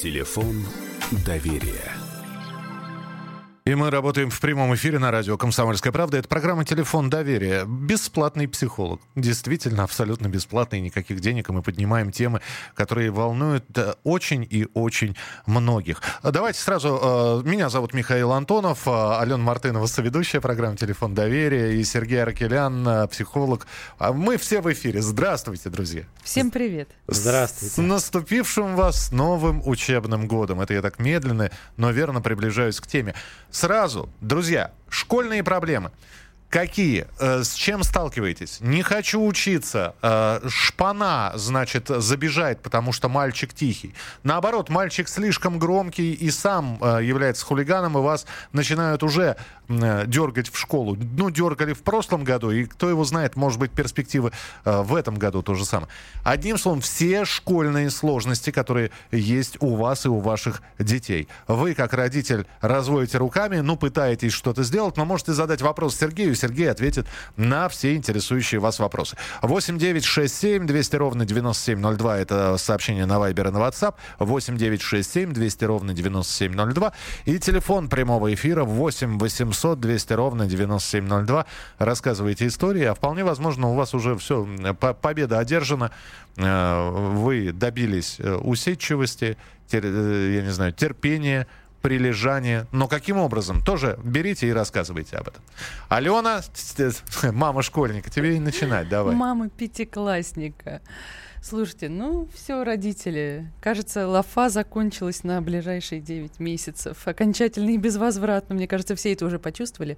Телефон доверия. И мы работаем в прямом эфире на радио «Комсомольская правда». Это программа «Телефон доверия». Бесплатный психолог. Действительно, абсолютно бесплатный, никаких денег. И мы поднимаем темы, которые волнуют э, очень и очень многих. Давайте сразу. Э, меня зовут Михаил Антонов, э, Алена Мартынова, соведущая программы «Телефон доверия», и Сергей Аркелян, психолог. А мы все в эфире. Здравствуйте, друзья. Всем привет. Здравствуйте. С наступившим вас новым учебным годом. Это я так медленно, но верно приближаюсь к теме. Сразу, друзья, школьные проблемы. Какие? Э, с чем сталкиваетесь? Не хочу учиться. Э, шпана, значит, забежает, потому что мальчик тихий. Наоборот, мальчик слишком громкий и сам э, является хулиганом, и вас начинают уже дергать в школу. Ну, дергали в прошлом году, и кто его знает, может быть, перспективы в этом году то же самое. Одним словом, все школьные сложности, которые есть у вас и у ваших детей. Вы, как родитель, разводите руками, ну, пытаетесь что-то сделать, но можете задать вопрос Сергею, Сергей ответит на все интересующие вас вопросы. 8 9 6 7 200 ровно 9702 это сообщение на Вайбер и на WhatsApp. 8 9 6 7 200 ровно 9702 и телефон прямого эфира 8 800 200 ровно 9702. Рассказывайте истории, а вполне возможно у вас уже все, победа одержана, э, вы добились э, усидчивости, э, я не знаю, терпения, прилежание. Но каким образом? Тоже берите и рассказывайте об этом. Алена, мама школьника, тебе и начинать, давай. Мама пятиклассника. Слушайте, ну все, родители. Кажется, лафа закончилась на ближайшие 9 месяцев. Окончательно и безвозвратно. Мне кажется, все это уже почувствовали.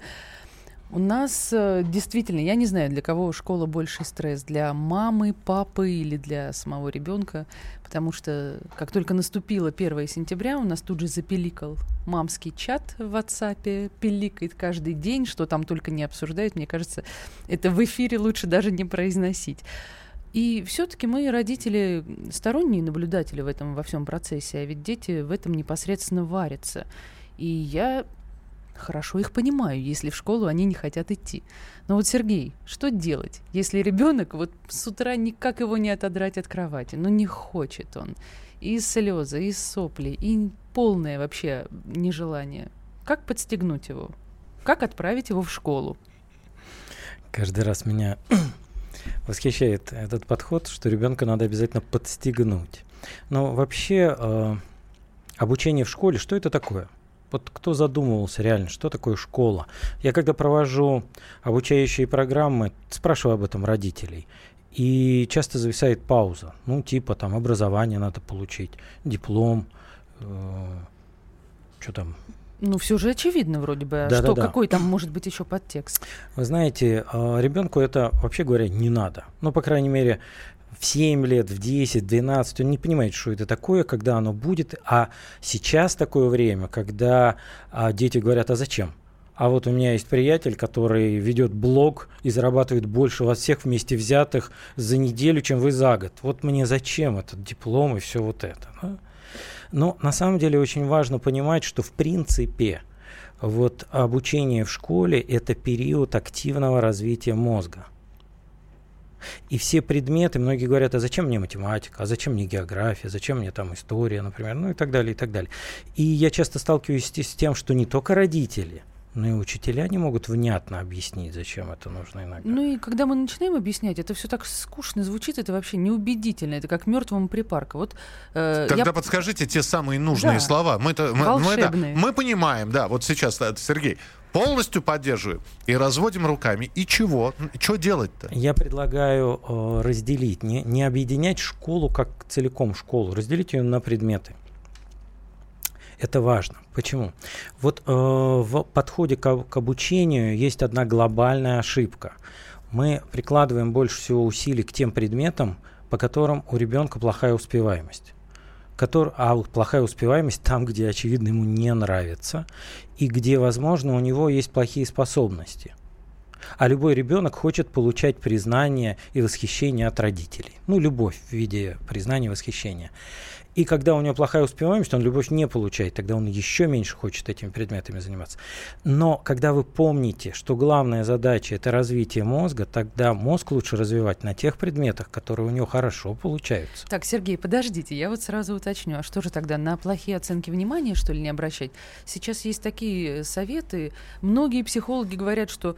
У нас э, действительно, я не знаю, для кого школа больший стресс, для мамы, папы или для самого ребенка, потому что как только наступило 1 сентября, у нас тут же запеликал мамский чат в WhatsApp, пиликает каждый день, что там только не обсуждают. Мне кажется, это в эфире лучше даже не произносить. И все-таки мы, родители, сторонние наблюдатели в этом во всем процессе, а ведь дети в этом непосредственно варятся. И я хорошо их понимаю, если в школу они не хотят идти. Но вот, Сергей, что делать, если ребенок вот с утра никак его не отодрать от кровати, ну не хочет он, и слезы, и сопли, и полное вообще нежелание. Как подстегнуть его? Как отправить его в школу? Каждый раз меня восхищает этот подход, что ребенка надо обязательно подстегнуть. Но вообще э, обучение в школе, что это такое? Вот кто задумывался реально, что такое школа? Я когда провожу обучающие программы, спрашиваю об этом родителей. И часто зависает пауза. Ну, типа там образование надо получить, диплом, э, что там, ну, все же очевидно вроде бы. Да, что, да, да. какой там может быть еще подтекст? Вы знаете, э, ребенку это, вообще говоря, не надо. Ну, по крайней мере, в 7 лет, в 10, 12, он не понимает, что это такое, когда оно будет. А сейчас такое время, когда а, дети говорят, а зачем? А вот у меня есть приятель, который ведет блог и зарабатывает больше вас всех вместе взятых за неделю, чем вы за год. Вот мне зачем этот диплом и все вот это. Да? Но на самом деле очень важно понимать, что в принципе вот обучение в школе – это период активного развития мозга. И все предметы, многие говорят, а зачем мне математика, а зачем мне география, зачем мне там история, например, ну и так далее, и так далее. И я часто сталкиваюсь с тем, что не только родители, но и учителя не могут внятно объяснить, зачем это нужно иногда. Ну и когда мы начинаем объяснять, это все так скучно звучит, это вообще неубедительно, это как мертвому припарка. Вот, э, Тогда я... подскажите те самые нужные да. слова. Мы-то, мы, мы, да, мы понимаем, да, вот сейчас, Сергей, полностью поддерживаем и разводим руками. И чего? Что делать-то? Я предлагаю э, разделить, не, не объединять школу как целиком школу, разделить ее на предметы. Это важно. Почему? Вот э, в подходе к, к обучению есть одна глобальная ошибка. Мы прикладываем больше всего усилий к тем предметам, по которым у ребенка плохая успеваемость который, а плохая успеваемость там, где, очевидно, ему не нравится, и где, возможно, у него есть плохие способности. А любой ребенок хочет получать признание и восхищение от родителей. Ну, любовь в виде признания и восхищения. И когда у него плохая успеваемость, он любовь не получает, тогда он еще меньше хочет этими предметами заниматься. Но когда вы помните, что главная задача – это развитие мозга, тогда мозг лучше развивать на тех предметах, которые у него хорошо получаются. Так, Сергей, подождите, я вот сразу уточню, а что же тогда, на плохие оценки внимания, что ли, не обращать? Сейчас есть такие советы, многие психологи говорят, что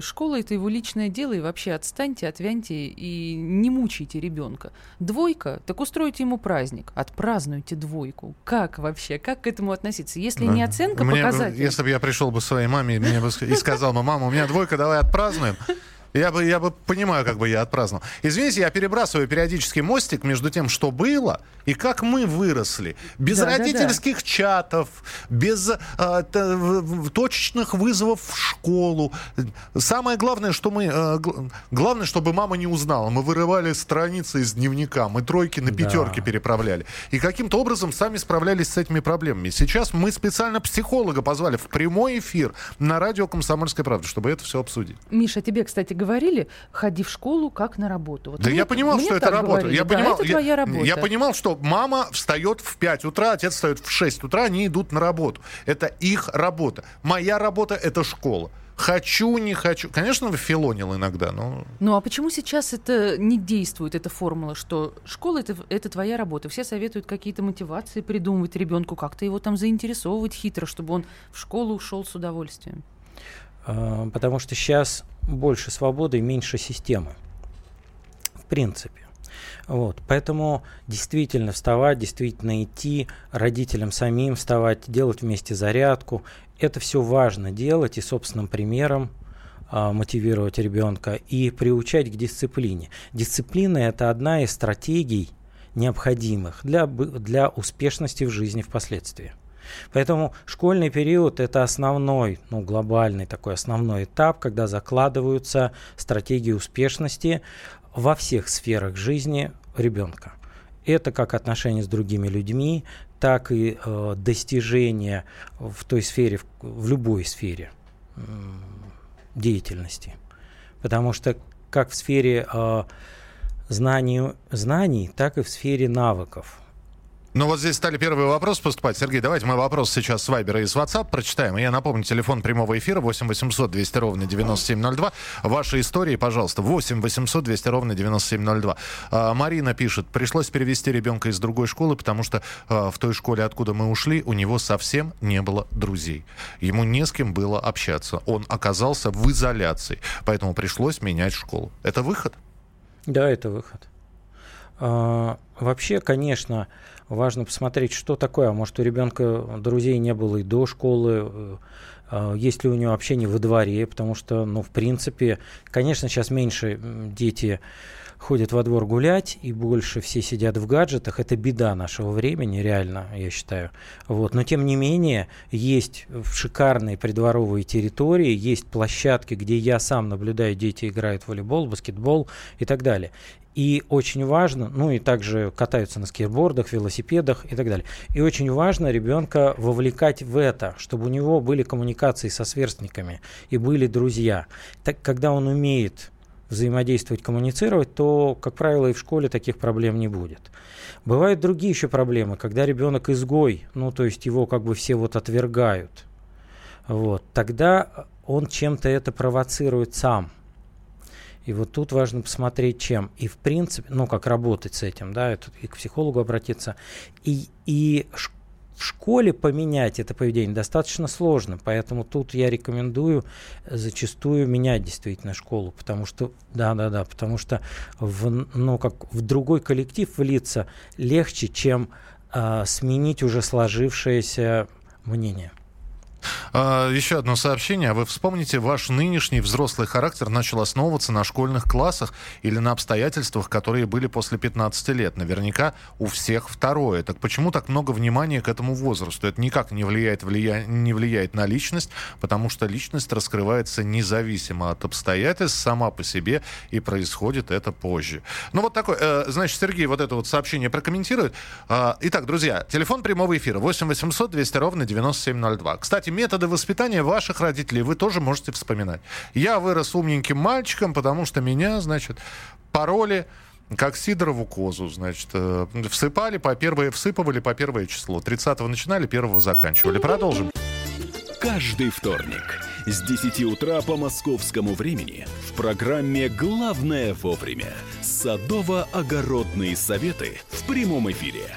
школа это его личное дело, и вообще отстаньте, отвяньте и не мучайте ребенка. Двойка, так устройте ему праздник, отпразднуйте двойку. Как вообще, как к этому относиться? Если Да. не оценка Мне показатель, Если бы я пришел бы своей маме и, мне бы, и сказал бы, мама, у меня двойка, давай отпразднуем. Я бы, я бы понимаю, как бы я отпраздновал. Извините, я перебрасываю периодически мостик между тем, что было и как мы выросли. Без Да-да-да. родительских чатов, без а, т- в- в- точечных вызовов в школу. Самое главное, что мы... гл- главное, чтобы мама не узнала. Мы вырывали страницы из дневника, мы тройки на Да. пятерки переправляли. И каким-то образом сами справлялись с этими проблемами. Сейчас мы специально психолога позвали в прямой эфир на радио «Комсомольская правда», чтобы это все обсудить. Миша, тебе, кстати, говорили, ходи в школу как на работу. Вот Да мне- я понимал, что это работа. говорили. Я Да, понимал, это я- твоя работа. Я понимал, что мама встает в 5 утра, отец встает в 6 утра, они идут на работу. Это их работа. Моя работа — это школа. Хочу, не хочу. Конечно, филонил иногда, но... Ну а почему сейчас это не действует, эта формула, что школа это, это твоя работа? Все советуют какие-то мотивации придумывать ребенку, как-то его там заинтересовывать хитро, чтобы он в школу ушел с удовольствием. А, Потому что сейчас больше свободы и меньше системы. В принципе. Вот. Поэтому действительно вставать, действительно идти, родителям самим вставать, делать вместе зарядку. Это все важно делать и собственным примером а, мотивировать ребенка и приучать к дисциплине. Дисциплина – это одна из стратегий необходимых для, для успешности в жизни впоследствии. Поэтому школьный период – это основной, ну, глобальный такой основной этап, когда закладываются стратегии успешности во всех сферах жизни ребенка. Это как отношения с другими людьми, так и э, достижения в той сфере, в, в любой сфере м, деятельности. Потому что как в сфере э, знаний, знаний, так и в сфере навыков. Ну вот здесь стали первые вопросы поступать. Сергей, давайте мы вопрос сейчас с Вайбера и с WhatsApp прочитаем. Я напомню, телефон прямого эфира 8 800 200 ровно 9702. Ваши истории, пожалуйста, 8 800 200 ровно 9702. А, Марина пишет, пришлось перевести ребенка из другой школы, потому что а, в той школе, откуда мы ушли, у него совсем не было друзей. Ему не с кем было общаться. Он оказался в изоляции, поэтому пришлось менять школу. Это выход? Да, это выход. А, вообще, конечно, важно посмотреть, что такое. А Может, у ребенка друзей не было и до школы, э, а, есть ли у него общение во дворе, потому что, ну, в принципе, конечно, сейчас меньше дети ходят во двор гулять, и больше все сидят в гаджетах. Это беда нашего времени, реально, я считаю. Вот. Но, тем не менее, есть шикарные придворовые территории, есть площадки, где я сам наблюдаю, дети играют в волейбол, баскетбол и так далее. И очень важно, ну и также катаются на скейтбордах, велосипедах и так далее. И очень важно ребенка вовлекать в это, чтобы у него были коммуникации со сверстниками и были друзья. Так, когда он умеет взаимодействовать, коммуницировать, то, как правило, и в школе таких проблем не будет. Бывают другие еще проблемы, когда ребенок изгой, ну то есть его как бы все вот отвергают. Вот, тогда он чем-то это провоцирует сам. И вот тут важно посмотреть, чем. И в принципе, ну, как работать с этим, да, это и к психологу обратиться. И, и в школе поменять это поведение достаточно сложно, поэтому тут я рекомендую зачастую менять действительно школу, потому что, да-да-да, потому что в, ну, как в другой коллектив влиться легче, чем а, сменить уже сложившееся мнение. А, Еще одно сообщение. Вы вспомните, ваш нынешний взрослый характер начал основываться на школьных классах или на обстоятельствах, которые были после 15 лет. Наверняка у всех второе. Так почему так много внимания к этому возрасту? Это никак не влияет, влия... не влияет на личность, потому что личность раскрывается независимо от обстоятельств сама по себе, и происходит это позже. Ну вот такой, э, значит, Сергей вот это вот сообщение прокомментирует. А, итак, друзья, телефон прямого эфира 8 800 200 ровно 9702. Кстати, методы воспитания ваших родителей вы тоже можете вспоминать. Я вырос умненьким мальчиком, потому что меня, значит, пароли как Сидорову козу, значит, э, всыпали по первое, всыпывали по первое число. 30-го начинали, первого заканчивали. Продолжим. Каждый вторник с 10 утра по московскому времени в программе «Главное вовремя» садово-огородные советы в прямом эфире.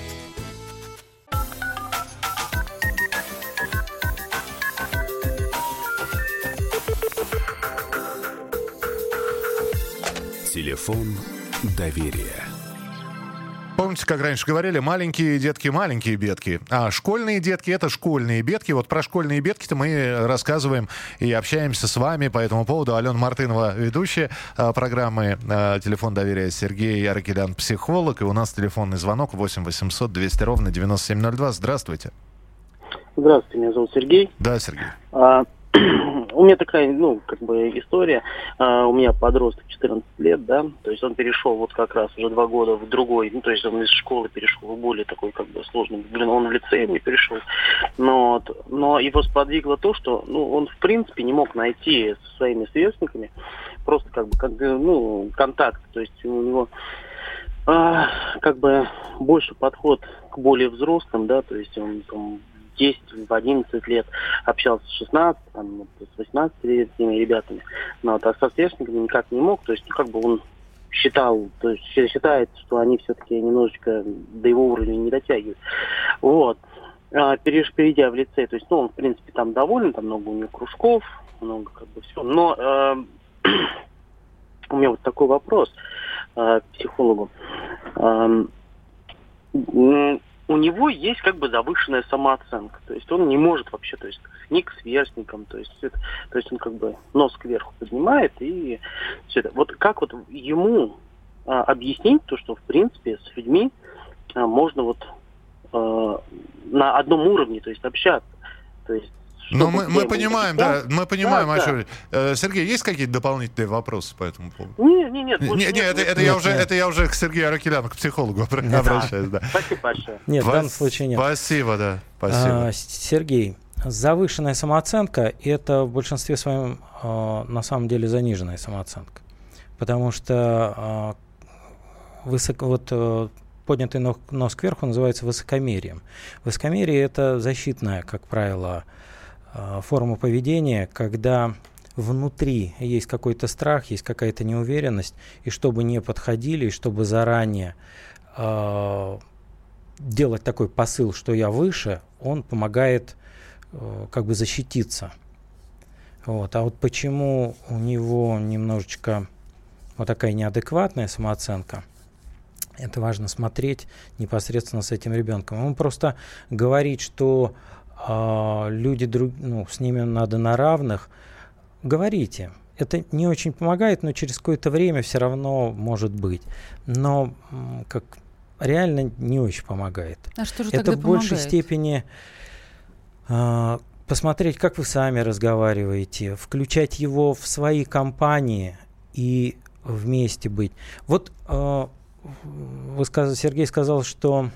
Телефон доверия. Помните, как раньше говорили, маленькие детки, маленькие бедки. А школьные детки — это школьные бедки. Вот про школьные бедки-то мы рассказываем и общаемся с вами по этому поводу. Алена Мартынова, ведущая а, программы а, «Телефон доверия» Сергей Аркелян, психолог. И у нас телефонный звонок 8 800 200 ровно 9702. Здравствуйте. Здравствуйте, меня зовут Сергей. Да, Сергей. А, у меня такая, ну, как бы история. А, у меня подросток 14 лет, да, то есть он перешел вот как раз уже два года в другой, ну, то есть он из школы перешел в более такой, как бы, сложный, блин, он в лицей не перешел. Но, но его сподвигло то, что, ну, он, в принципе, не мог найти со своими сверстниками просто, как бы, как, ну, контакт, то есть у него а, как бы больше подход к более взрослым, да, то есть он там 10, в 11 лет общался с 16, там, с 18-летними ребятами, но так со сверстниками никак не мог, то есть, ну, как бы он считал, то есть считает, что они все-таки немножечко до его уровня не дотягивают. Вот. А, перейдя в лицей, то есть, ну, он, в принципе, там доволен, там много у него кружков, много как бы все. Но э, у меня вот такой вопрос э, к психологу. Э, у него есть как бы завышенная самооценка. То есть он не может вообще, то есть ни к сверстникам, то есть это, то есть он как бы нос кверху поднимает и все это. Вот как вот ему а, объяснить то, что в принципе с людьми а, можно вот а, на одном уровне, то есть общаться. То есть но мы, мы понимаем, да, мы понимаем, да, о чем. Да. Сергей, есть какие-то дополнительные вопросы по этому поводу? Нет, нет, нет. Не, не, нет, это, это, я уже, это я уже к Сергею Аракеляну, к психологу обращаюсь. Да. Спасибо большое. Нет, в данном случае нет. Спасибо, да. Спасибо. А, Сергей, завышенная самооценка – это в большинстве своем а, на самом деле заниженная самооценка. Потому что а, высоко, вот, э, поднятый нос, нос кверху называется высокомерием. Высокомерие – это защитная, как правило, Э, форма поведения, когда внутри есть какой-то страх, есть какая-то неуверенность, и чтобы не подходили, и чтобы заранее э, делать такой посыл, что я выше, он помогает э, как бы защититься. Вот. А вот почему у него немножечко вот такая неадекватная самооценка, это важно смотреть непосредственно с этим ребенком. Он просто говорит, что люди друг, ну, с ними надо на равных, говорите. Это не очень помогает, но через какое-то время все равно может быть. Но как реально не очень помогает. А что же Это тогда в большей помогает? степени э, посмотреть, как вы сами разговариваете, включать его в свои компании и вместе быть. Вот э, вы сказ, Сергей сказал, что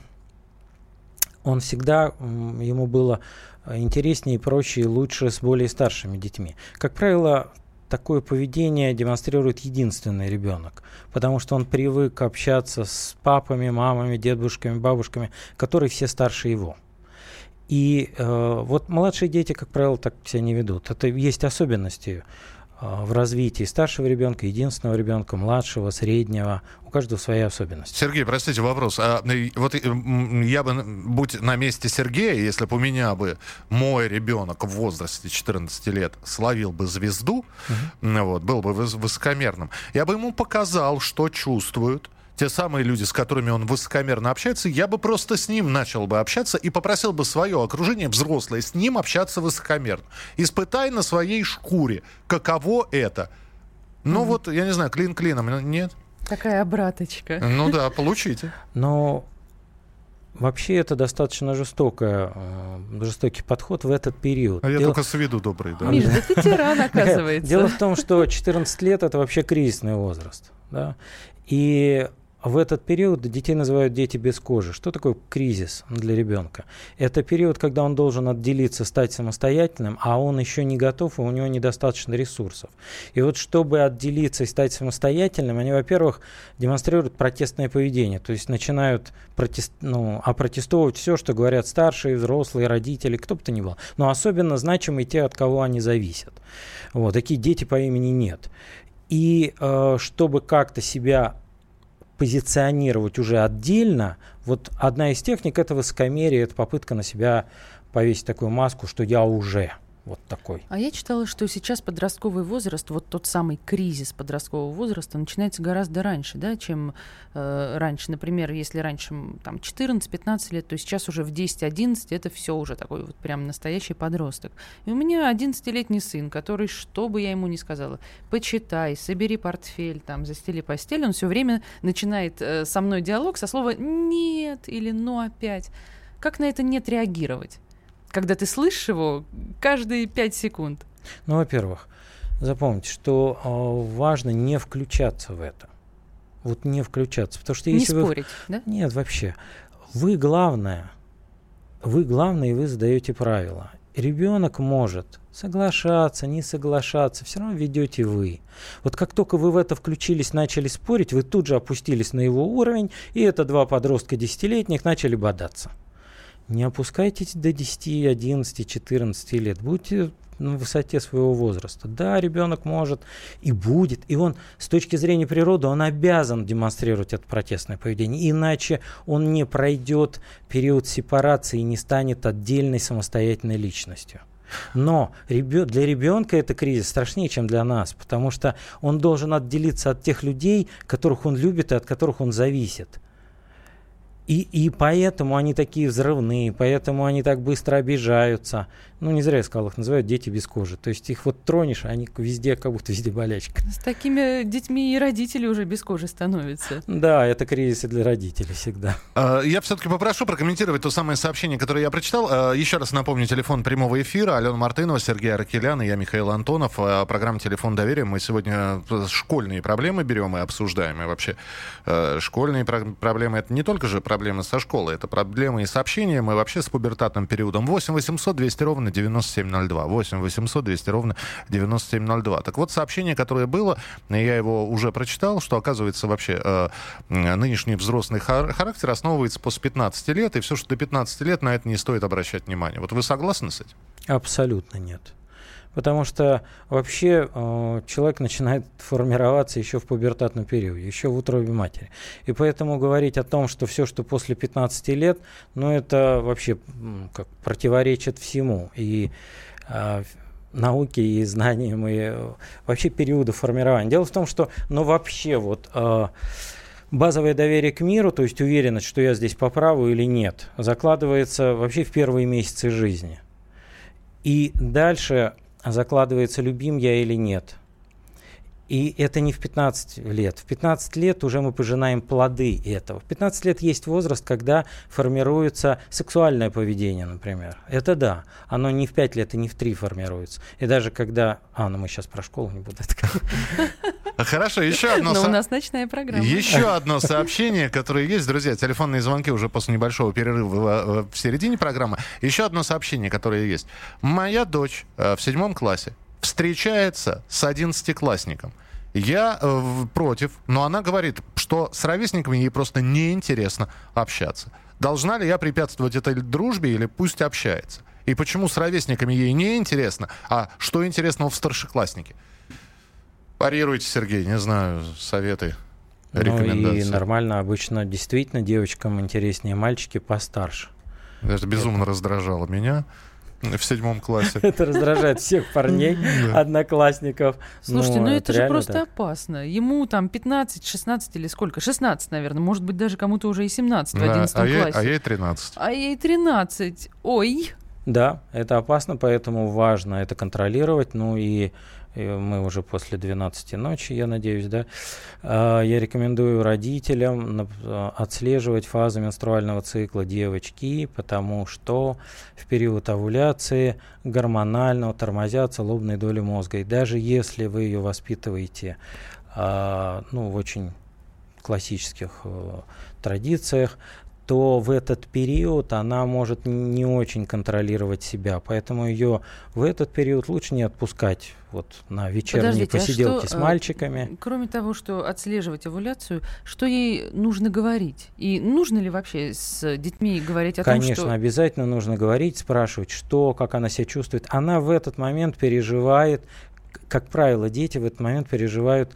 он всегда, ему было интереснее и проще и лучше с более старшими детьми. Как правило, такое поведение демонстрирует единственный ребенок, потому что он привык общаться с папами, мамами, дедушками, бабушками, которые все старше его. И э, вот младшие дети, как правило, так себя не ведут. Это есть особенности в развитии старшего ребенка, единственного ребенка, младшего, среднего. У каждого свои особенности. Сергей, простите, вопрос. А, вот я бы, будь на месте Сергея, если бы у меня бы мой ребенок в возрасте 14 лет словил бы звезду, угу. вот, был бы высокомерным, я бы ему показал, что чувствуют те самые люди, с которыми он высокомерно общается, я бы просто с ним начал бы общаться и попросил бы свое окружение взрослое с ним общаться высокомерно. Испытай на своей шкуре, каково это. Ну mm вот, я не знаю, клин клином, нет? Такая обраточка. Ну да, получите. Но Вообще это достаточно жестокая, э, жестокий подход в этот период. А я Дело- только с виду добрый, да. Миш, да ты тиран, оказывается. Дело в том, что 14 лет это вообще кризисный возраст. Да? И в этот период детей называют дети без кожи. Что такое кризис для ребенка? Это период, когда он должен отделиться, стать самостоятельным, а он еще не готов, и у него недостаточно ресурсов. И вот чтобы отделиться и стать самостоятельным, они, во-первых, демонстрируют протестное поведение, то есть начинают протест, ну, опротестовывать все, что говорят старшие, взрослые, родители, кто бы то ни был. Но особенно значимы те, от кого они зависят. Вот, такие дети по имени нет. И э, чтобы как-то себя позиционировать уже отдельно, вот одна из техник это высокомерие, это попытка на себя повесить такую маску, что я уже вот такой. А я читала, что сейчас подростковый возраст, вот тот самый кризис подросткового возраста, начинается гораздо раньше, да, чем э, раньше. Например, если раньше там 14-15 лет, то сейчас уже в 10-11 это все уже такой вот прям настоящий подросток. И у меня 11-летний сын, который, что бы я ему ни сказала, почитай, собери портфель, там, застели постель, он все время начинает э, со мной диалог со слова «нет» или «ну опять». Как на это нет реагировать? Когда ты слышишь его каждые 5 секунд. Ну, во-первых, запомните, что э, важно не включаться в это. Вот не включаться, потому что Не если вы спорить, да? Нет, вообще. Вы главное. Вы главное, и вы задаете правила. Ребенок может соглашаться, не соглашаться, все равно ведете вы. Вот как только вы в это включились, начали спорить, вы тут же опустились на его уровень, и это два подростка десятилетних начали бодаться. Не опускайтесь до 10, 11, 14 лет. Будьте на высоте своего возраста. Да, ребенок может и будет, и он с точки зрения природы, он обязан демонстрировать это протестное поведение, иначе он не пройдет период сепарации и не станет отдельной самостоятельной личностью. Но для ребенка это кризис страшнее, чем для нас, потому что он должен отделиться от тех людей, которых он любит и от которых он зависит. И, и поэтому они такие взрывные, поэтому они так быстро обижаются. Ну, не зря я сказал, их называют дети без кожи. То есть их вот тронешь, а они везде, как будто везде болячка. С такими детьми и родители уже без кожи становятся. Да, это кризисы для родителей всегда. А, Я все-таки попрошу прокомментировать то самое сообщение, которое я прочитал. А, Еще раз напомню, телефон прямого эфира. Алена Мартынова, Сергей Аракелян и я, Михаил Антонов. Программа «Телефон доверия». Мы сегодня э, школьные проблемы берем и обсуждаем. И вообще э, школьные про- проблемы — это не только же проблемы со школы, это проблемы и с общением, и вообще с пубертатным периодом. 8 800 200 ровно 9702. 8 800 200 ровно 9702. Так вот, сообщение, которое было, я его уже прочитал, что, оказывается, вообще э, нынешний взрослый хар- характер основывается после 15 лет, и все, что до 15 лет, на это не стоит обращать внимание. Вот вы согласны с этим? Абсолютно нет. Потому что вообще э, человек начинает формироваться еще в пубертатном периоде, еще в утробе матери. И поэтому говорить о том, что все, что после 15 лет, ну это вообще как противоречит всему. И э, науке, и знаниям, и э, вообще периоду формирования. Дело в том, что, ну вообще вот... э, Базовое доверие к миру, то есть уверенность, что я здесь по праву или нет, закладывается вообще в первые месяцы жизни. И дальше закладывается, любим я или нет. И это не в 15 лет. В 15 лет уже мы пожинаем плоды этого. В 15 лет есть возраст, когда формируется сексуальное поведение, например. Это да. Оно не в 5 лет и не в 3 формируется. И даже когда... А, ну мы сейчас про школу не будем. как- Хорошо, еще одно... Но со- у нас ночная программа. Еще одно сообщение, которое есть, друзья, телефонные звонки уже после небольшого перерыва в, в середине программы. Еще одно сообщение, которое есть. Моя дочь э, в седьмом классе встречается с одиннадцатиклассником. Я э, против, но она говорит, что с ровесниками ей просто неинтересно общаться. Должна ли я препятствовать этой дружбе или пусть общается? И почему с ровесниками ей не интересно, а что интересного в старшекласснике? Парируйте, Сергей, не знаю, советы, Ну и рекомендации. нормально. Обычно действительно девочкам интереснее мальчики постарше. Это безумно раздражало меня в седьмом классе. Это раздражает всех парней, одноклассников. Слушайте, ну, это, же просто опасно. Ему там 15, 16 или сколько? 16, наверное. Может быть, даже кому-то уже и 17 в Да, 11 а, ей, классе. а ей 13. А ей 13. Ой. Да, это опасно, поэтому важно это контролировать. Ну и мы уже после 12 ночи, я надеюсь, да, а, я рекомендую родителям а, отслеживать фазу менструального цикла девочки, потому что в период овуляции гормонально тормозятся лобные доли мозга. И даже если вы ее воспитываете ну, в очень классических э, традициях, то в этот период она может не очень контролировать себя. Поэтому ее в этот период лучше не отпускать вот на вечерние Подождите, а посиделки а что, с мальчиками. Кроме того, что отслеживать овуляцию, что ей нужно говорить? И нужно ли вообще с детьми говорить о Конечно, том, что... обязательно нужно говорить, спрашивать, что, как она себя чувствует. Она в этот момент переживает, как правило, дети в этот момент переживают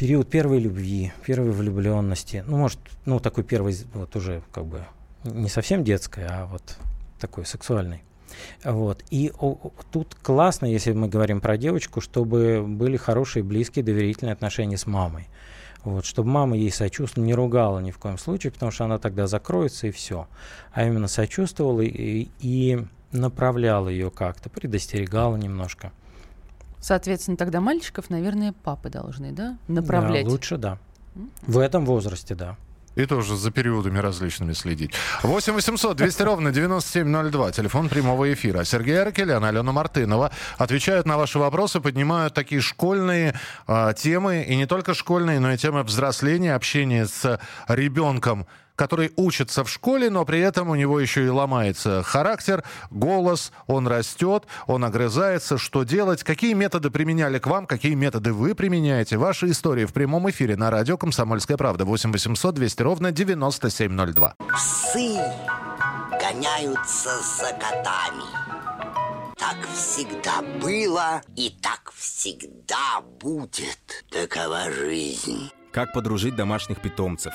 период первой любви, первой влюбленности, ну, может, ну, такой первый, вот уже как бы не совсем детской, а вот такой сексуальный. Вот. И о, тут классно, если мы говорим про девочку, чтобы были хорошие, близкие, доверительные отношения с мамой. Вот, чтобы мама ей сочувствовала, не ругала ни в коем случае, потому что она тогда закроется и все. А именно сочувствовала и, и направляла ее как-то, предостерегала немножко. Соответственно, тогда мальчиков, наверное, папы должны, да, направлять? Да, лучше, да. В этом возрасте, да. И тоже за периодами различными следить. 8 800 200 ровно 9702. Телефон прямого эфира. Сергей Аркелян, Алена Мартынова отвечают на ваши вопросы, поднимают такие школьные э, темы. И не только школьные, но и темы взросления, общения с ребенком который учится в школе, но при этом у него еще и ломается характер, голос, он растет, он огрызается. Что делать? Какие методы применяли к вам? Какие методы вы применяете? Ваши истории в прямом эфире на радио «Комсомольская правда». 8 800 200 ровно 9702. Псы гоняются за котами. Так всегда было и так всегда будет. Такова жизнь. Как подружить домашних питомцев,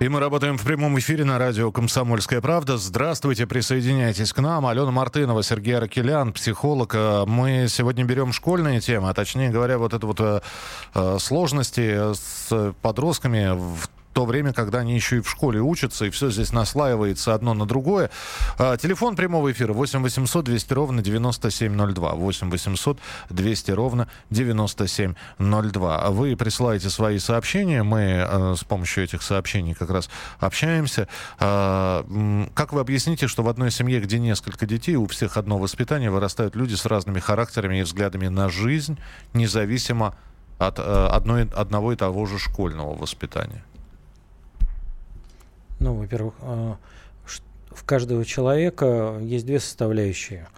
И мы работаем в прямом эфире на радио «Комсомольская правда». Здравствуйте, присоединяйтесь к нам. Алена Мартынова, Сергей Аркелян, психолог. Э, мы сегодня берем школьные темы, а точнее говоря, вот это вот э, э сложности с подростками в то время, когда они еще и в школе учатся, и все здесь наслаивается одно на другое. А, телефон прямого эфира 8 800 200 ровно 9702. 8 800 200 ровно 9702. Вы присылаете свои сообщения, мы а, с помощью этих сообщений как раз общаемся. А, как вы объясните, что в одной семье, где несколько детей, у всех одно воспитание, вырастают люди с разными характерами и взглядами на жизнь, независимо от одной, одного и того же школьного воспитания? Ну, во-первых, а, в каждого человека есть две составляющие.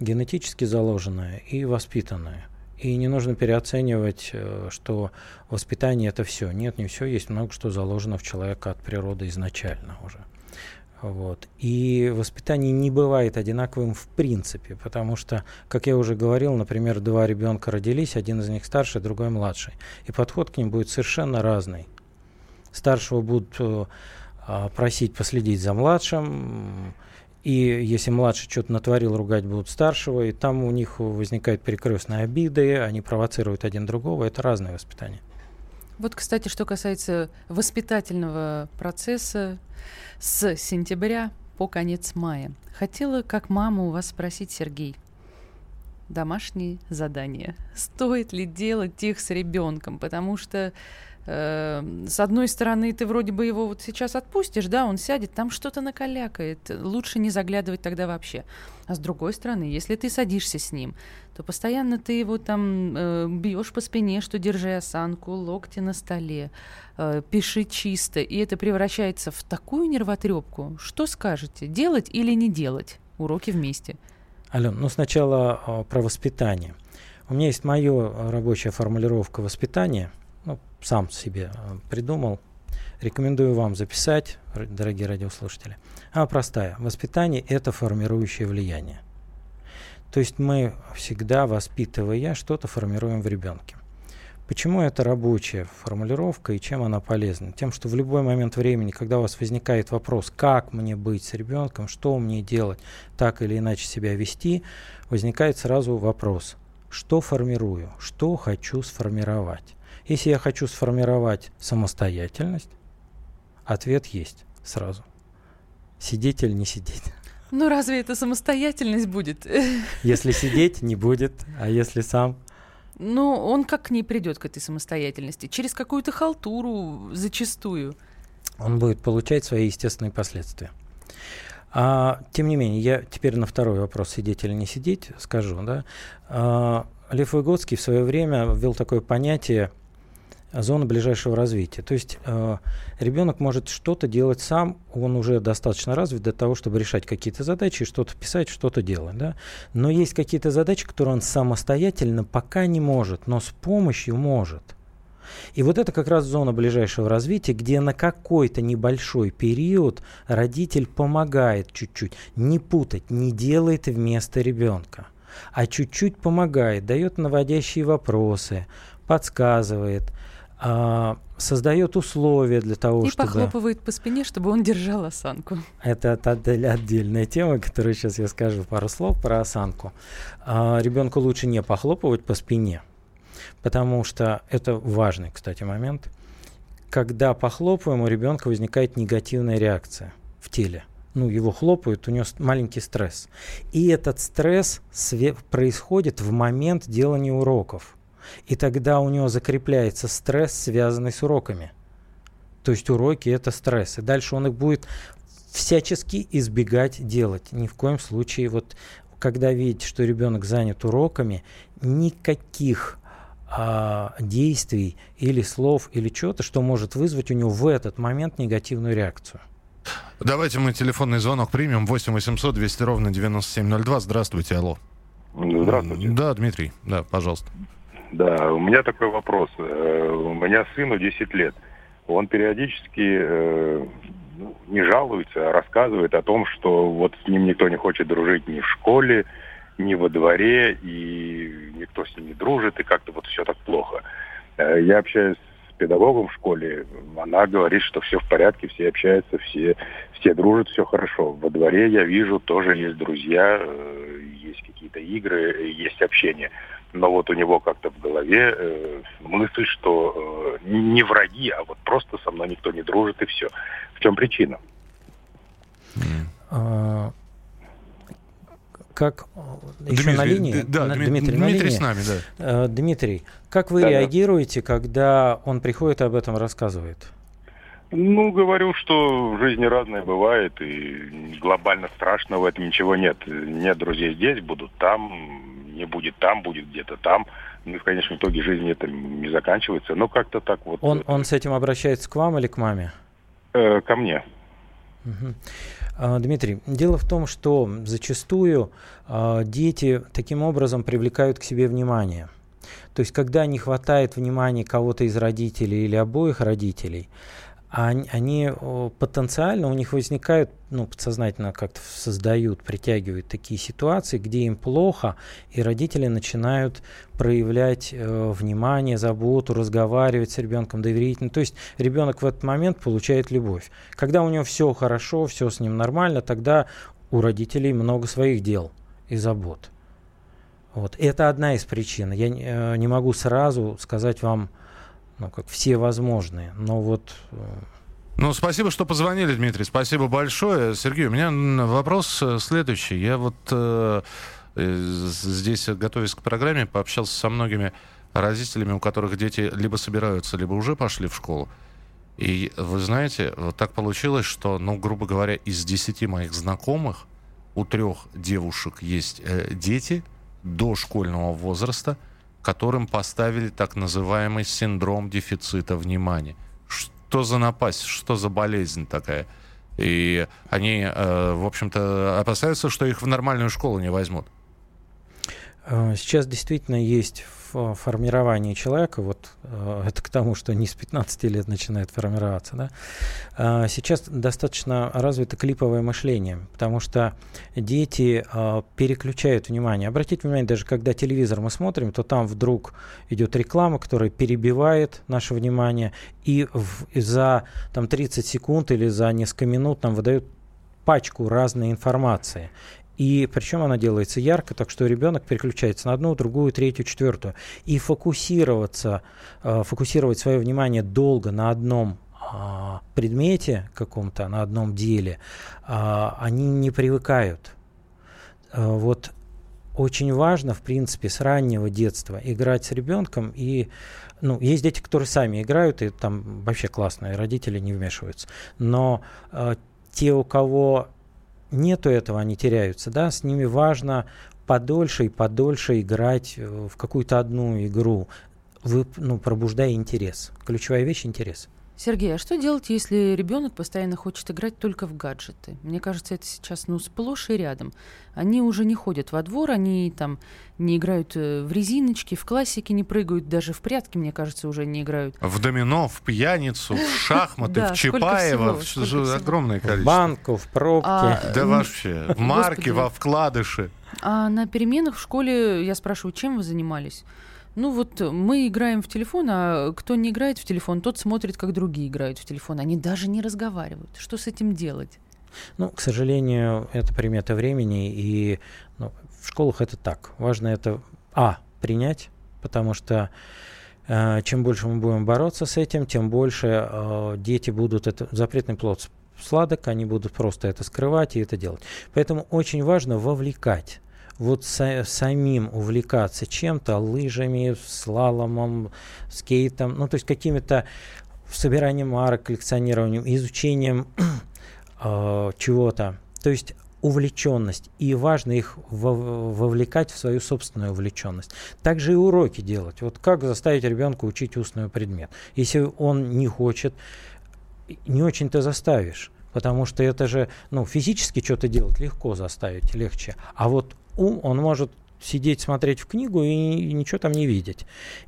Генетически заложенная и воспитанная. И не нужно переоценивать, э, что воспитание это все. Нет, не все. Есть много что заложено в человека от природы изначально уже. Вот. И воспитание не бывает одинаковым в принципе, потому что, как я уже говорил, например, два ребенка родились, один из них старший, другой младший. И подход к ним будет совершенно разный. Старшего будут э, просить последить за младшим. И если младший что-то натворил, ругать будут старшего, и там у них возникают перекрестные обиды, они провоцируют один другого. Это разное воспитание. Вот, кстати, что касается воспитательного процесса с сентября по конец мая. Хотела, как мама, у вас спросить, Сергей, домашние задания. Стоит ли делать их с ребенком? Потому что с одной стороны, ты вроде бы его вот сейчас отпустишь, да, он сядет, там что-то накалякает. Лучше не заглядывать тогда вообще. А с другой стороны, если ты садишься с ним, то постоянно ты его там э, бьешь по спине, что держи осанку, локти на столе, э, пиши чисто, и это превращается в такую нервотрепку. Что скажете, делать или не делать уроки вместе? Ален, ну сначала э, про воспитание. У меня есть моя рабочая формулировка воспитания – ну, сам себе э, придумал. Рекомендую вам записать, дорогие радиослушатели. Она простая. Воспитание – это формирующее влияние. То есть мы всегда, воспитывая, что-то формируем в ребенке. Почему это рабочая формулировка и чем она полезна? Тем, что в любой момент времени, когда у вас возникает вопрос, как мне быть с ребенком, что мне делать, так или иначе себя вести, возникает сразу вопрос, что формирую, что хочу сформировать. Если я хочу сформировать самостоятельность, ответ есть сразу. Сидеть или не сидеть? Ну разве это самостоятельность будет? Если сидеть, не будет, а если сам ну, он как не придет к этой самостоятельности? Через какую-то халтуру зачастую. Он будет получать свои естественные последствия. А, тем не менее, я теперь на второй вопрос, сидеть или не сидеть, скажу. Да? А, Лев Выгодский в свое время ввел такое понятие зона ближайшего развития. То есть э, ребенок может что-то делать сам, он уже достаточно развит для того, чтобы решать какие-то задачи, что-то писать, что-то делать. Да? Но есть какие-то задачи, которые он самостоятельно пока не может, но с помощью может. И вот это как раз зона ближайшего развития, где на какой-то небольшой период родитель помогает чуть-чуть, не путать, не делает вместо ребенка, а чуть-чуть помогает, дает наводящие вопросы, подсказывает, а, создает условия для того, и чтобы... И похлопывает по спине, чтобы он держал осанку. Это, это отдельная тема, которую сейчас я скажу пару слов про осанку. А, ребенку лучше не похлопывать по спине, потому что это важный, кстати, момент. Когда похлопываем, у ребенка возникает негативная реакция в теле. Ну, его хлопают, у него маленький стресс. И этот стресс происходит в момент делания уроков. И тогда у него закрепляется стресс, связанный с уроками. То есть уроки это стресс. И дальше он их будет всячески избегать делать. Ни в коем случае, вот когда видите, что ребенок занят уроками, никаких а, действий или слов или чего-то, что может вызвать у него в этот момент негативную реакцию. Давайте мы телефонный звонок примем. 8 800 200 ровно 9702. Здравствуйте, алло. Здравствуйте. Да, Дмитрий, да, пожалуйста. Да, у меня такой вопрос. Э, у меня сыну 10 лет. Он периодически э, ну, не жалуется, а рассказывает о том, что вот с ним никто не хочет дружить ни в школе, ни во дворе, и никто с ним не дружит, и как-то вот все так плохо. Э, я общаюсь с педагогом в школе, она говорит, что все в порядке, все общаются, все, все дружат, все хорошо. Во дворе я вижу, тоже есть друзья, есть какие-то игры, есть общение но вот у него как-то в голове э, мысль, что э, не враги, а вот просто со мной никто не дружит и все. В чем причина? А, как еще Дмитрий, на линии? Да, на, Дмитрий, Дмитрий, на линии. с нами, да. Дмитрий, как вы да, реагируете, да. когда он приходит и об этом рассказывает? Ну, говорю, что в жизни разное бывает, и глобально страшного в этом ничего нет. Нет друзей здесь, будут там, не будет там, будет где-то там. Ну и в конечном итоге жизнь это не заканчивается. Но как-то так вот. Он, он с этим обращается к вам или к маме? Э, ко мне. Угу. Дмитрий, дело в том, что зачастую а, дети таким образом привлекают к себе внимание. То есть, когда не хватает внимания кого-то из родителей или обоих родителей, они, они потенциально, у них возникают, ну, подсознательно как-то создают, притягивают такие ситуации, где им плохо, и родители начинают проявлять э, внимание, заботу, разговаривать с ребенком доверительно. То есть ребенок в этот момент получает любовь. Когда у него все хорошо, все с ним нормально, тогда у родителей много своих дел и забот. Вот. Это одна из причин. Я э, не могу сразу сказать вам, ну, как все возможные. Но вот... Э, ну, спасибо, что позвонили, Дмитрий. Спасибо большое. Сергей, у меня вопрос э, следующий. Я вот э, э, здесь, готовясь к программе, пообщался со многими родителями, у которых дети либо собираются, либо уже пошли в школу. И вы знаете, вот так получилось, что, ну, грубо говоря, из десяти моих знакомых у трех девушек есть э, дети до школьного возраста – которым поставили так называемый синдром дефицита внимания. Что за напасть, что за болезнь такая? И они, э, в общем-то, опасаются, что их в нормальную школу не возьмут. Э, сейчас действительно есть в формировании человека, вот э, это к тому, что не с 15 лет начинает формироваться, да, сейчас достаточно развито клиповое мышление, потому что дети переключают внимание. Обратите внимание, даже когда телевизор мы смотрим, то там вдруг идет реклама, которая перебивает наше внимание, и за там, 30 секунд или за несколько минут нам выдают пачку разной информации. И причем она делается ярко, так что ребенок переключается на одну, другую, третью, четвертую. И фокусироваться, э, фокусировать свое внимание долго на одном а, предмете каком-то, на одном деле, а, они не привыкают. Э, вот очень важно, в принципе, с раннего детства играть с ребенком. И ну, есть дети, которые сами играют, и там вообще классные родители не вмешиваются. Но э, те, у кого нету этого, они теряются, да, с ними важно подольше и подольше играть э, в какую-то одну игру, вы, ну, пробуждая интерес. Ключевая вещь – интерес. Сергей, а что делать, если ребенок постоянно хочет играть только в гаджеты? Мне кажется, это сейчас ну, сплошь и рядом. Они уже не ходят во двор, они там не играют э, в резиночки, в классике не прыгают, даже в прятки, мне кажется, уже не играют. В домино, в пьяницу, в шахматы, в Чапаева, огромное количество. В банку, в пробке. А, да вообще, в марке, во вкладыши. А на переменах в школе я спрашиваю, чем вы занимались? Ну вот мы играем в телефон, а кто не играет в телефон, тот смотрит, как другие играют в телефон. Они даже не разговаривают. Что с этим делать? Ну, к сожалению, это примета времени, и ну, в школах это так. Важно это, а, принять, потому что э, чем больше мы будем бороться с этим, тем больше э, дети будут, это запретный плод сладок, они будут просто это скрывать и это делать. Поэтому очень важно вовлекать вот са- самим увлекаться чем-то, лыжами, слаломом, скейтом, ну, то есть какими-то собиранием марок, коллекционированием, изучением э, чего-то. То есть увлеченность, и важно их вовлекать в свою собственную увлеченность. Также и уроки делать. Вот как заставить ребенка учить устный предмет? Если он не хочет, не очень-то заставишь. Потому что это же, ну, физически что-то делать легко заставить, легче. А вот ум, он может сидеть, смотреть в книгу и ничего там не видеть.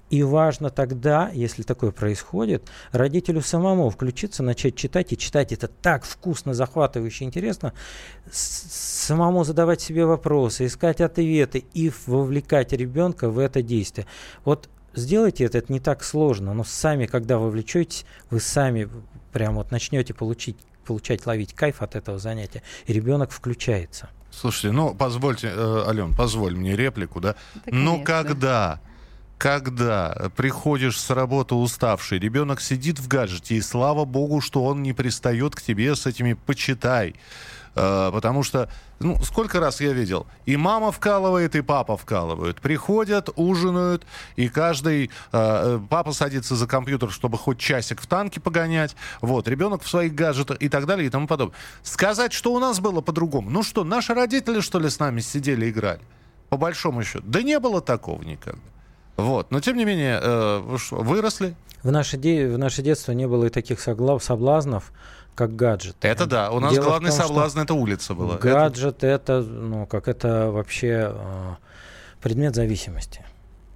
И важно тогда, если такое происходит, родителю самому включиться, начать читать, и читать это так вкусно, захватывающе, интересно, самому задавать себе вопросы, искать ответы и вовлекать ребенка в это действие. Вот сделайте это, это не так сложно, но сами, когда вовлечетесь, вы сами прям вот начнете получить, получать, ловить кайф от этого занятия, и ребенок включается. Слушайте, ну, позвольте, э, Ален, позволь мне реплику, да? да ну, когда, когда приходишь с работы уставший, ребенок сидит в гаджете, и слава богу, что он не пристает к тебе с этими «почитай», Э, потому что, ну, сколько раз я видел, и мама вкалывает, и папа вкалывают. Приходят, ужинают, и каждый, э, э, папа садится за компьютер, чтобы хоть часик в танке погонять, вот, ребенок в своих гаджетах и так далее и тому подобное. Сказать, что у нас было по-другому. Ну что, наши родители, что ли, с нами сидели, играли? По большому счету. Да не было такого никогда. Вот. Но, тем не менее, э, выросли. В наше, де- в наше детство не было и таких соблазнов, как гаджет. Это да. У нас Дело главный том, соблазн это улица была. Гаджет это, это ну, как это вообще э, предмет зависимости.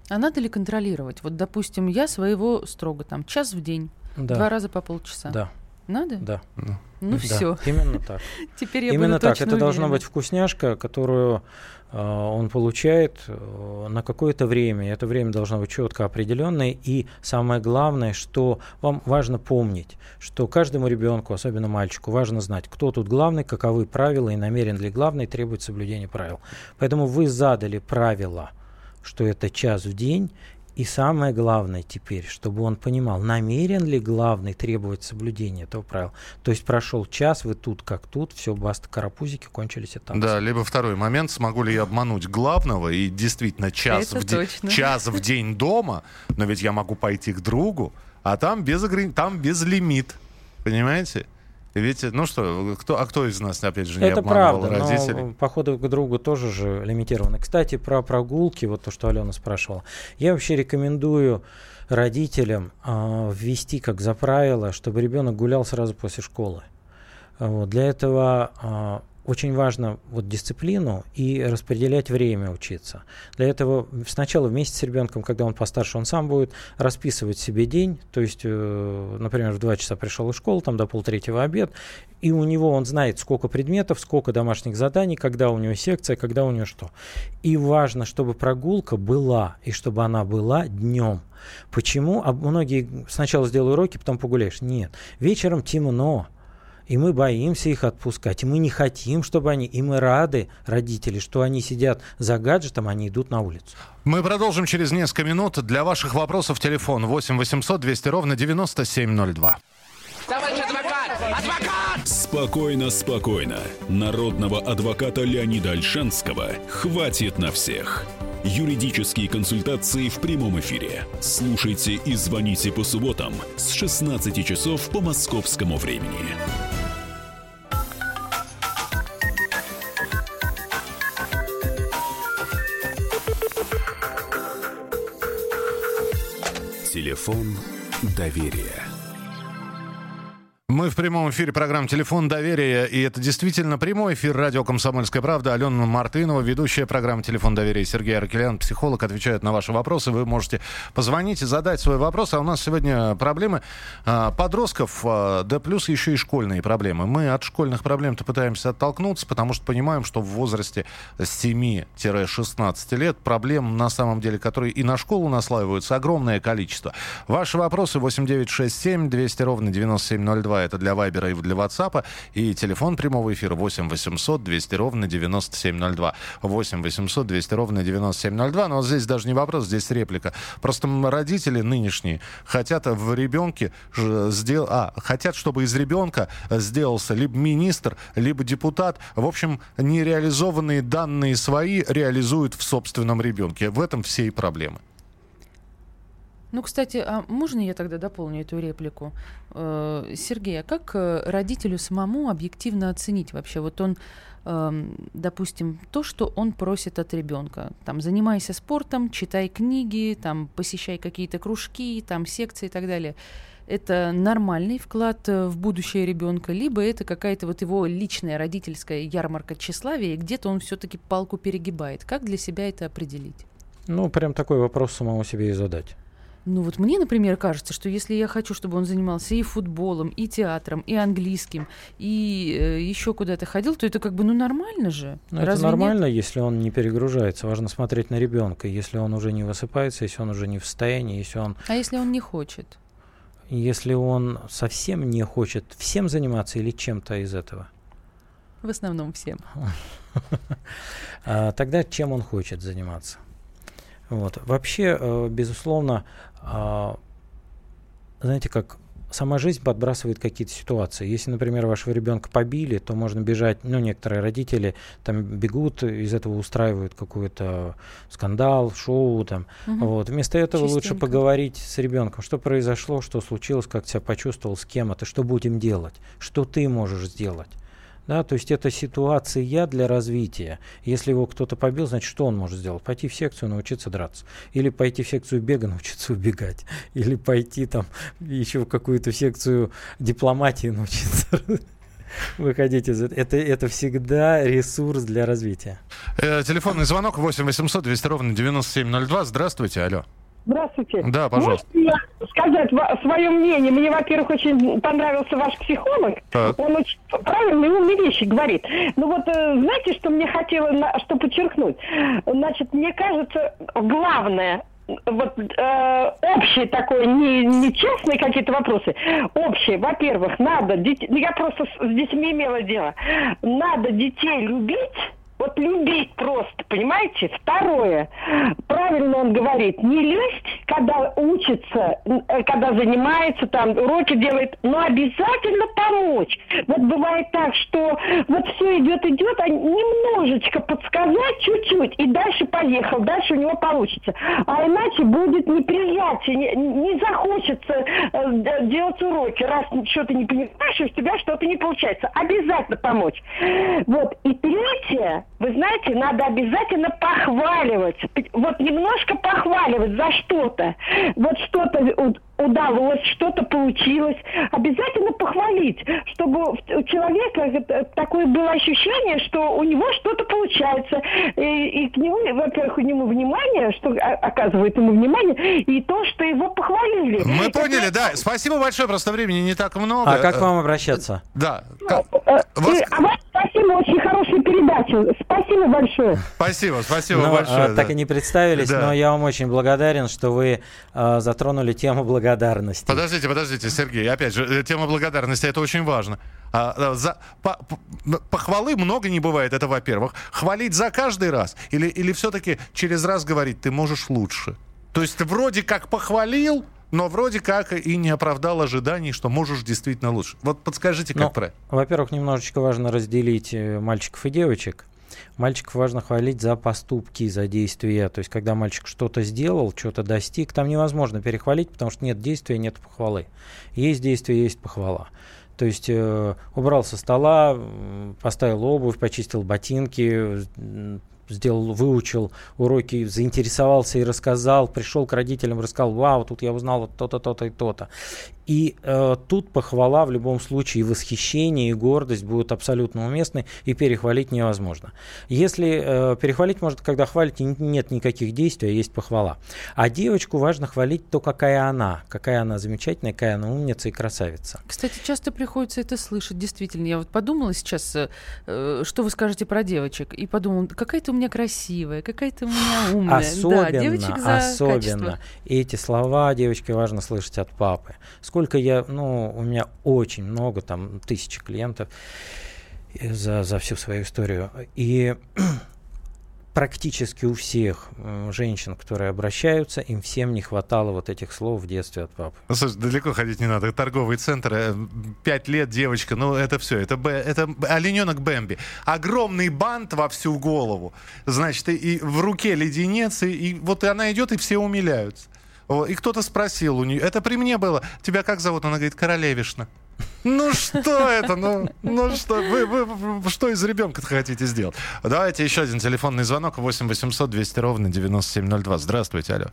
А надо ли контролировать? Вот, допустим, я своего строго там час в день, да. два раза по полчаса. Да. Надо? Да. Ну да. все. Именно так. Теперь я Именно буду так. Это уверена. должна быть вкусняшка, которую э, он получает э, на какое-то время. Это время должно быть четко определенное. И самое главное, что вам важно помнить, что каждому ребенку, особенно мальчику, важно знать, кто тут главный, каковы правила и намерен ли главный требует соблюдения правил. Поэтому вы задали правила, что это час в день, и самое главное теперь, чтобы он понимал, намерен ли главный требовать соблюдения этого правила. То есть прошел час, вы тут как тут, все, баста, карапузики, кончились этапы. Да, либо второй момент, смогу ли я обмануть главного и действительно час, в, де- час в день дома, но ведь я могу пойти к другу, а там без, ограни- там без лимит. Понимаете? Ведь, ну что, кто, а кто из нас, опять же, не Это обманывал правда, родителей? но походы к другу тоже же лимитированы. Кстати, про прогулки, вот то, что Алена спрашивала. Я вообще рекомендую родителям э, ввести как за правило, чтобы ребенок гулял сразу после школы. Вот. Для этого э, очень важно вот дисциплину и распределять время учиться. Для этого сначала вместе с ребенком, когда он постарше, он сам будет расписывать себе день, то есть, э, например, в 2 часа пришел из школы, там до полтретьего обед, и у него он знает, сколько предметов, сколько домашних заданий, когда у него секция, когда у него что. И важно, чтобы прогулка была, и чтобы она была днем. Почему? А многие сначала сделают уроки, потом погуляешь. Нет. Вечером темно. И мы боимся их отпускать. И мы не хотим, чтобы они... И мы рады, родители, что они сидят за гаджетом, они идут на улицу. Мы продолжим через несколько минут. Для ваших вопросов телефон 8 800 200 ровно 9702. Товарищ адвокат! Адвокат! Спокойно, спокойно. Народного адвоката Леонида Альшанского хватит на всех. Юридические консультации в прямом эфире. Слушайте и звоните по субботам с 16 часов по московскому времени. Телефон доверия. Мы в прямом эфире программы «Телефон доверия», и это действительно прямой эфир радио «Комсомольская правда». Алена Мартынова, ведущая программы «Телефон доверия», Сергей Аркелян, психолог, отвечает на ваши вопросы. Вы можете позвонить и задать свой вопрос. А у нас сегодня проблемы а, подростков, а, да плюс еще и школьные проблемы. Мы от школьных проблем-то пытаемся оттолкнуться, потому что понимаем, что в возрасте с 7-16 лет проблем, на самом деле, которые и на школу наслаиваются, огромное количество. Ваши вопросы 8967 200 ровно 9702 это для Вайбера и для WhatsApp. И телефон прямого эфира 8 800 200 ровно 9702. 8 800 200 ровно 9702. Но здесь даже не вопрос, здесь реплика. Просто родители нынешние хотят в ребенке сделать... А, хотят, чтобы из ребенка сделался либо министр, либо депутат. В общем, нереализованные данные свои реализуют в собственном ребенке. В этом все и проблемы. Ну, кстати, а можно я тогда дополню эту реплику? Э, Сергей, а как э, родителю самому объективно оценить вообще? Вот он, эм, допустим, то, что он просит от ребенка. Там, занимайся спортом, читай книги, там, посещай какие-то кружки, там, секции и так далее. Это нормальный вклад э, в будущее ребенка, либо это какая-то вот его личная родительская ярмарка тщеславия, и где-то он все-таки палку перегибает. Как для себя это определить? Ну, прям такой вопрос самому себе и задать. Ну вот мне, например, кажется, что если я хочу, чтобы он занимался и футболом, и театром, и английским, и э, еще куда-то ходил, то это как бы ну нормально же. Ну, это нормально, нет? если он не перегружается. Важно смотреть на ребенка. Если он уже не высыпается, если он уже не в состоянии, если он. А если он не хочет? Если он совсем не хочет всем заниматься или чем-то из этого? В основном всем. А, тогда чем он хочет заниматься? Вот. Вообще, э, безусловно, а, знаете, как сама жизнь подбрасывает какие-то ситуации. Если, например, вашего ребенка побили, то можно бежать, ну, некоторые родители там бегут, из этого устраивают какой-то скандал, шоу там. Угу. Вот. Вместо этого Частенько. лучше поговорить с ребенком, что произошло, что случилось, как себя почувствовал, с кем это, что будем делать, что ты можешь сделать. Да, то есть это ситуация для развития. Если его кто-то побил, значит, что он может сделать? Пойти в секцию, научиться драться. Или пойти в секцию бега, научиться убегать. Или пойти там еще в какую-то секцию дипломатии научиться выходить из этого. Это, это всегда ресурс для развития. Э, телефонный звонок 8 800 200 ровно 9702. Здравствуйте, алло. Здравствуйте. Да, пожалуйста. Можете сказать свое мнение? Мне, во-первых, очень понравился ваш психолог. Так. Он очень правильные умные вещи говорит. Ну вот, э, знаете, что мне хотелось, что подчеркнуть? Значит, мне кажется, главное вот э, общие такое, не, не частные какие-то вопросы, общие. Во-первых, надо, ну, я просто с детьми имела дело, надо детей любить, вот любить просто, понимаете? Второе, правильно он говорит, не лезть, когда учится, э, когда занимается, там, уроки делает, но обязательно помочь. Вот бывает так, что вот все идет, идет, а немножечко подсказать чуть-чуть, и дальше поехал, дальше у него получится. А иначе будет неприятие, не, не захочется э, делать уроки, раз что-то не понимаешь, у тебя что-то не получается. Обязательно помочь. Вот. И третье, вы знаете, надо обязательно похваливать. Вот немножко похваливать за что-то. Вот что-то удалось, что-то получилось. Обязательно похвалить, чтобы у человека такое было ощущение, что у него что-то получается. И, и к нему, во-первых, у него внимание, что оказывает ему внимание, и то, что его похвалили. Мы Это поняли, значит... да. Спасибо большое, просто времени не так много. А как к вам обращаться? Да. Как... Вас... А вам спасибо, очень хорошая передача. Спасибо большое. Спасибо, спасибо ну, большое. А, да. Так и не представились, да. но я вам очень благодарен, что вы а, затронули тему благодарности. Подождите, подождите, Сергей, опять же, э, тема благодарности, это очень важно. А, за, по, по, похвалы много не бывает, это во-первых. Хвалить за каждый раз или, или все-таки через раз говорить, ты можешь лучше? То есть вроде как похвалил, но вроде как и не оправдал ожиданий, что можешь действительно лучше. Вот подскажите, как ну, правильно? Во-первых, немножечко важно разделить э, мальчиков и девочек. Мальчиков важно хвалить за поступки, за действия. То есть, когда мальчик что-то сделал, что-то достиг, там невозможно перехвалить, потому что нет действия, нет похвалы. Есть действие, есть похвала. То есть э, убрал со стола, поставил обувь, почистил ботинки, сделал, выучил уроки, заинтересовался и рассказал, пришел к родителям, рассказал, вау, тут я узнал вот то-то, то-то и то-то. И э, тут похвала в любом случае, и восхищение, и гордость будут абсолютно уместны, и перехвалить невозможно. Если э, перехвалить можно, когда хвалите, нет никаких действий, а есть похвала. А девочку важно хвалить то, какая она, какая она замечательная, какая она умница и красавица. Кстати, часто приходится это слышать, действительно. Я вот подумала сейчас, э, э что вы скажете про девочек, и подумала, какая ты у меня красивая, какая ты у меня умная. Особенно, да, девочек за особенно качество. эти слова девочки важно слышать от папы сколько я, ну, у меня очень много, там, тысячи клиентов за, за всю свою историю. И практически у всех женщин, которые обращаются, им всем не хватало вот этих слов в детстве от папы. Ну, слушай, далеко ходить не надо. Торговый центр, э, пять лет девочка, ну это все, это, это олененок Бэмби. Огромный бант во всю голову, значит, и, и в руке леденец, и, и вот она идет, и все умиляются. И кто-то спросил у нее, это при мне было, тебя как зовут? Она говорит, Королевишна. Ну что это? Ну, ну что? Вы, вы, что из ребенка хотите сделать? Давайте еще один телефонный звонок. 8 800 200 ровно 9702. Здравствуйте, алло.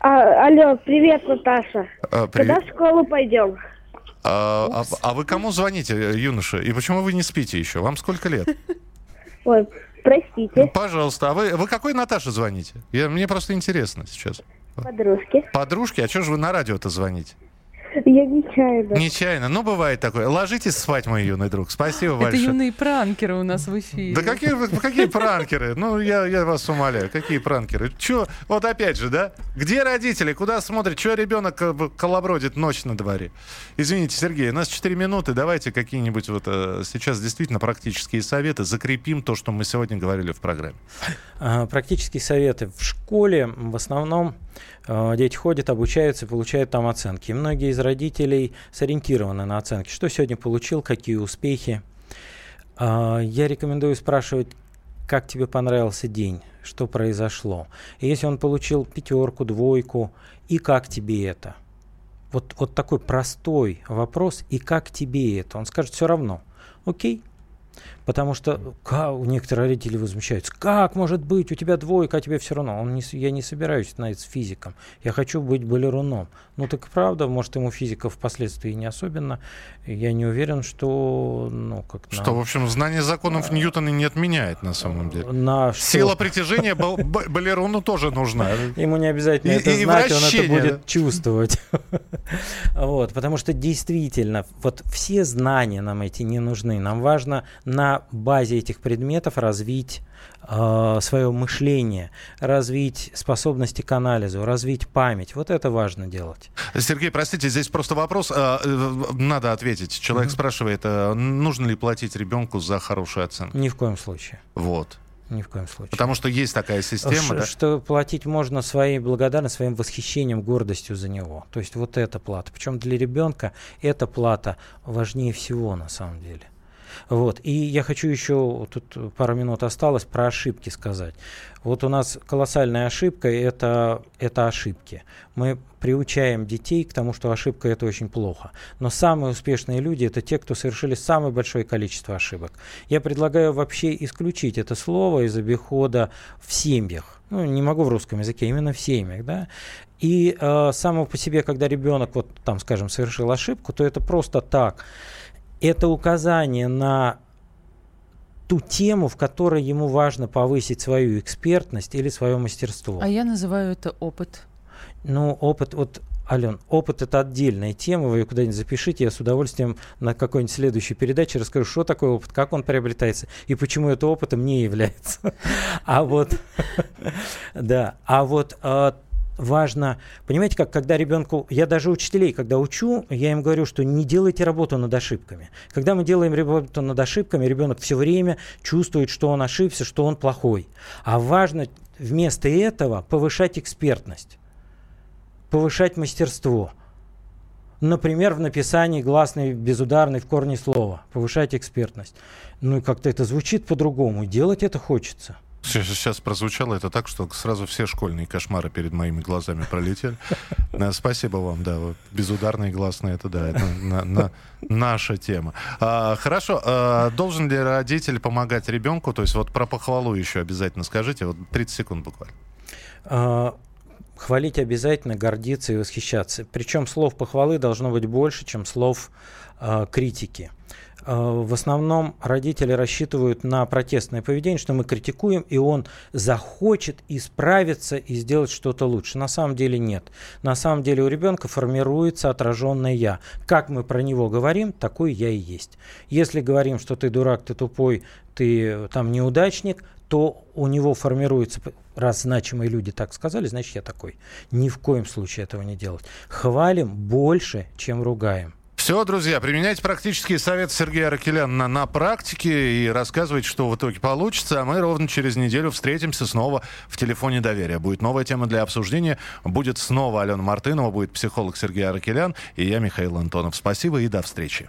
А, алло, привет, Наташа. А, привет. Когда в школу пойдем? А, а, а вы кому звоните, юноша? И почему вы не спите еще? Вам сколько лет? Ой, простите. Пожалуйста. А вы, вы какой Наташе звоните? Я, мне просто интересно сейчас. Подружки. Подружки? А что же вы на радио-то звоните? Я нечаянно. Нечаянно. Ну, бывает такое. Ложитесь спать, мой юный друг. Спасибо Это большое. Это юные пранкеры у нас в эфире. Да какие, какие пранкеры? Ну, я, я вас умоляю. Какие пранкеры? Че, вот опять же, да? Где родители? Куда смотрят? Че ребенок колобродит ночь на дворе? Извините, Сергей, у нас 4 минуты. Давайте какие-нибудь вот э, сейчас действительно практические советы. Закрепим то, что мы сегодня говорили в программе. А, практические советы. В школе в основном Э, дети ходят, обучаются, получают там оценки. Многие из родителей сориентированы на оценки. Что сегодня получил, какие успехи. Э, я рекомендую спрашивать, как тебе понравился день, что произошло. И если он получил пятерку, двойку, и как тебе это? Вот, вот такой простой вопрос, и как тебе это? Он скажет все равно. Окей, Потому что как, некоторые родители возмущаются. Как может быть, у тебя двойка, а тебе все равно? Он не, я не собираюсь становиться физиком. Я хочу быть балеруном. Ну так правда, может ему физика впоследствии не особенно. Я не уверен, что... Ну, как что, на... в общем, знание законов Ньютона не отменяет на самом деле. На Сила что? притяжения балеруну тоже нужна. Ему не обязательно это знать, он это будет чувствовать. Вот, потому что действительно, вот все знания нам эти не нужны. Нам важно на базе этих предметов развить э, свое мышление, развить способности к анализу, развить память. Вот это важно делать. Сергей, простите, здесь просто вопрос, э, надо ответить. Человек mm-hmm. спрашивает, э, нужно ли платить ребенку за хорошую оценку? Ни в коем случае. Вот. Ни в коем случае. Потому что есть такая система, Ш- да? Что платить можно своей благодарностью, своим восхищением, гордостью за него. То есть вот эта плата. Причем для ребенка эта плата важнее всего на самом деле. Вот. И я хочу еще, тут пару минут осталось, про ошибки сказать. Вот у нас колоссальная ошибка это, это ошибки. Мы приучаем детей к тому, что ошибка это очень плохо. Но самые успешные люди это те, кто совершили самое большое количество ошибок. Я предлагаю вообще исключить это слово из обихода в семьях. Ну, не могу в русском языке, именно в семьях, да. И э, само по себе, когда ребенок, вот там, скажем, совершил ошибку, то это просто так. Это указание на ту тему, в которой ему важно повысить свою экспертность или свое мастерство. А я называю это опыт. Ну, опыт, вот Ален, опыт это отдельная тема, вы ее куда-нибудь запишите, я с удовольствием на какой-нибудь следующей передаче расскажу, что такое опыт, как он приобретается и почему это опытом не является. А вот, да, а вот а, важно, понимаете, как когда ребенку, я даже учителей, когда учу, я им говорю, что не делайте работу над ошибками. Когда мы делаем работу над ошибками, ребенок все время чувствует, что он ошибся, что он плохой. А важно вместо этого повышать экспертность, повышать мастерство. Например, в написании гласной безударной в корне слова, повышать экспертность. Ну и как-то это звучит по-другому, делать это хочется. Сейчас прозвучало это так, что сразу все школьные кошмары перед моими глазами пролетели. Спасибо вам, да. Безударные гласные, это да, это на, на, наша тема. А, хорошо, а, должен ли родитель помогать ребенку? То есть вот про похвалу еще обязательно скажите, вот 30 секунд буквально. Хвалить обязательно, гордиться и восхищаться. Причем слов похвалы должно быть больше, чем слов а, критики. Э, в основном родители рассчитывают на протестное поведение, что мы критикуем, и он захочет исправиться и сделать что-то лучше. На самом деле нет. На самом деле у ребенка формируется отраженное «я». Как мы про него говорим, такой «я» и есть. Если говорим, что ты дурак, ты тупой, ты там неудачник, то у него формируется, раз значимые люди так сказали, значит я такой. Ни в коем случае этого не делать. Хвалим больше, чем ругаем. Все, друзья, применяйте практические советы Сергея Аракеляна на, на практике и рассказывайте, что в итоге получится. А мы ровно через неделю встретимся снова в телефоне доверия. Будет новая тема для обсуждения. Будет снова Алена Мартынова, будет психолог Сергей Аракелян и я, Михаил Антонов. Спасибо и до встречи.